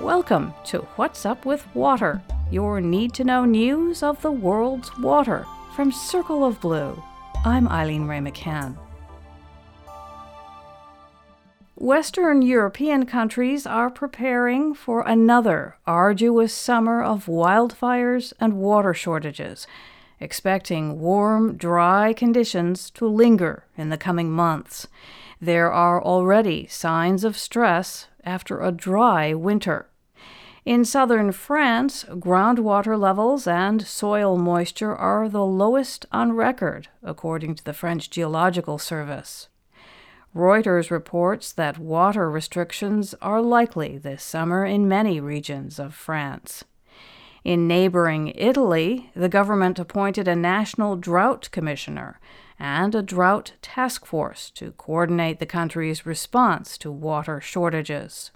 Welcome to What's Up with Water, your need to know news of the world's water from Circle of Blue. I'm Eileen Wray-McCann. Western European countries are preparing for another arduous summer of wildfires and water shortages, expecting warm, dry conditions to linger in the coming months. There are already signs of stress after a dry winter. In southern France, groundwater levels and soil moisture are the lowest on record, according to the French Geological Service. Reuters reports that water restrictions are likely this summer in many regions of France. In neighboring Italy, the government appointed a national drought commissioner and a drought task force to coordinate the country's response to water shortages.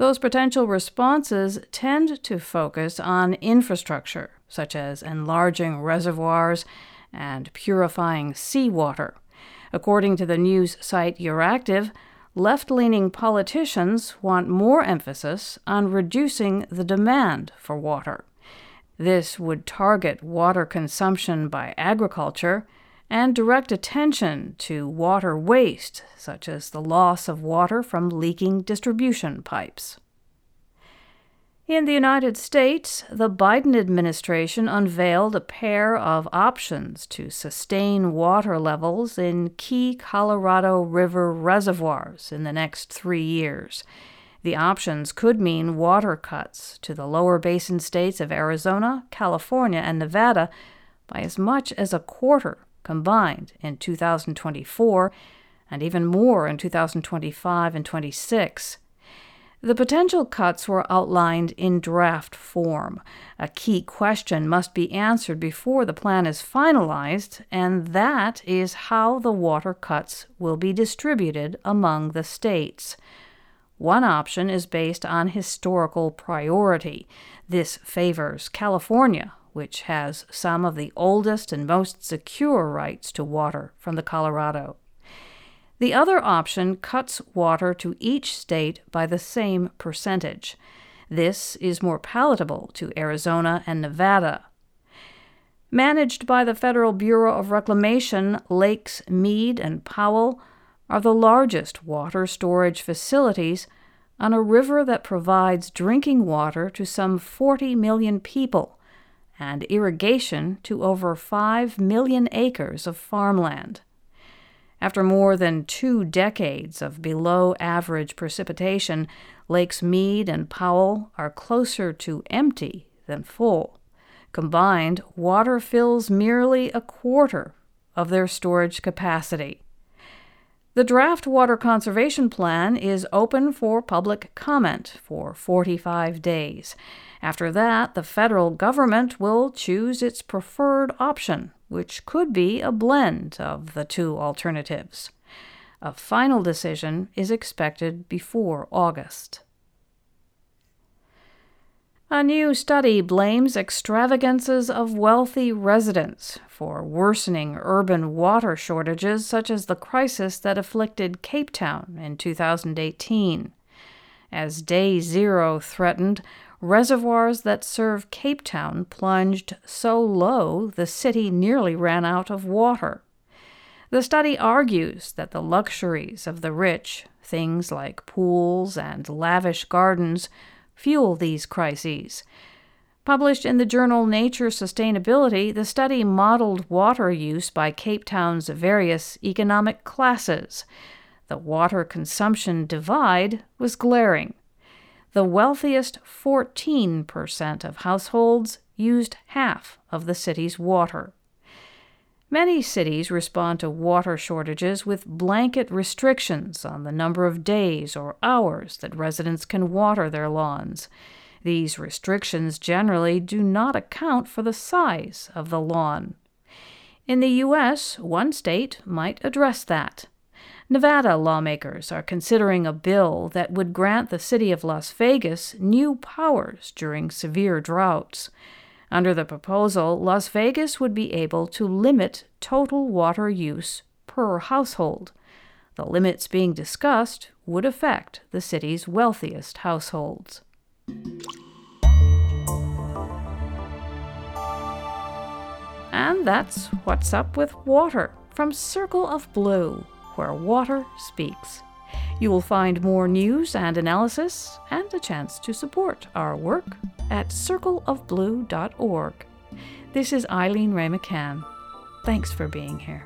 Those potential responses tend to focus on infrastructure, such as enlarging reservoirs and purifying seawater. According to the news site Euractiv, left leaning politicians want more emphasis on reducing the demand for water. This would target water consumption by agriculture and direct attention to water waste, such as the loss of water from leaking distribution pipes. In the United States, the Biden administration unveiled a pair of options to sustain water levels in key Colorado River reservoirs in the next three years. The options could mean water cuts to the lower basin states of Arizona, California, and Nevada by as much as a quarter combined in 2024 and even more in 2025 and 26. The potential cuts were outlined in draft form. A key question must be answered before the plan is finalized, and that is how the water cuts will be distributed among the states. One option is based on historical priority. This favors California, which has some of the oldest and most secure rights to water from the Colorado. The other option cuts water to each state by the same percentage. This is more palatable to Arizona and Nevada. Managed by the Federal Bureau of Reclamation, Lakes Mead and Powell are the largest water storage facilities on a river that provides drinking water to some 40 million people and irrigation to over 5 million acres of farmland. After more than two decades of below average precipitation, Lakes Mead and Powell are closer to empty than full. Combined, water fills merely a quarter of their storage capacity. The draft water conservation plan is open for public comment for 45 days. After that, the federal government will choose its preferred option, which could be a blend of the two alternatives. A final decision is expected before August. A new study blames extravagances of wealthy residents for worsening urban water shortages, such as the crisis that afflicted Cape Town in 2018. As day zero threatened, reservoirs that serve Cape Town plunged so low the city nearly ran out of water. The study argues that the luxuries of the rich, things like pools and lavish gardens, fuel these crises. Published in the journal Nature Sustainability, the study modeled water use by Cape Town's various economic classes. The water consumption divide was glaring. The wealthiest 14% of households used half of the city's water. Many cities respond to water shortages with blanket restrictions on the number of days or hours that residents can water their lawns. These restrictions generally do not account for the size of the lawn. In the U.S., one state might address that. Nevada lawmakers are considering a bill that would grant the city of Las Vegas new powers during severe droughts. Under the proposal, Las Vegas would be able to limit total water use per household. The limits being discussed would affect the city's wealthiest households. And that's What's Up with Water from Circle of Blue, where water speaks. You will find more news and analysis and a chance to support our work at circleofblue.org. This is Eileen Wray-McCann. Thanks for being here.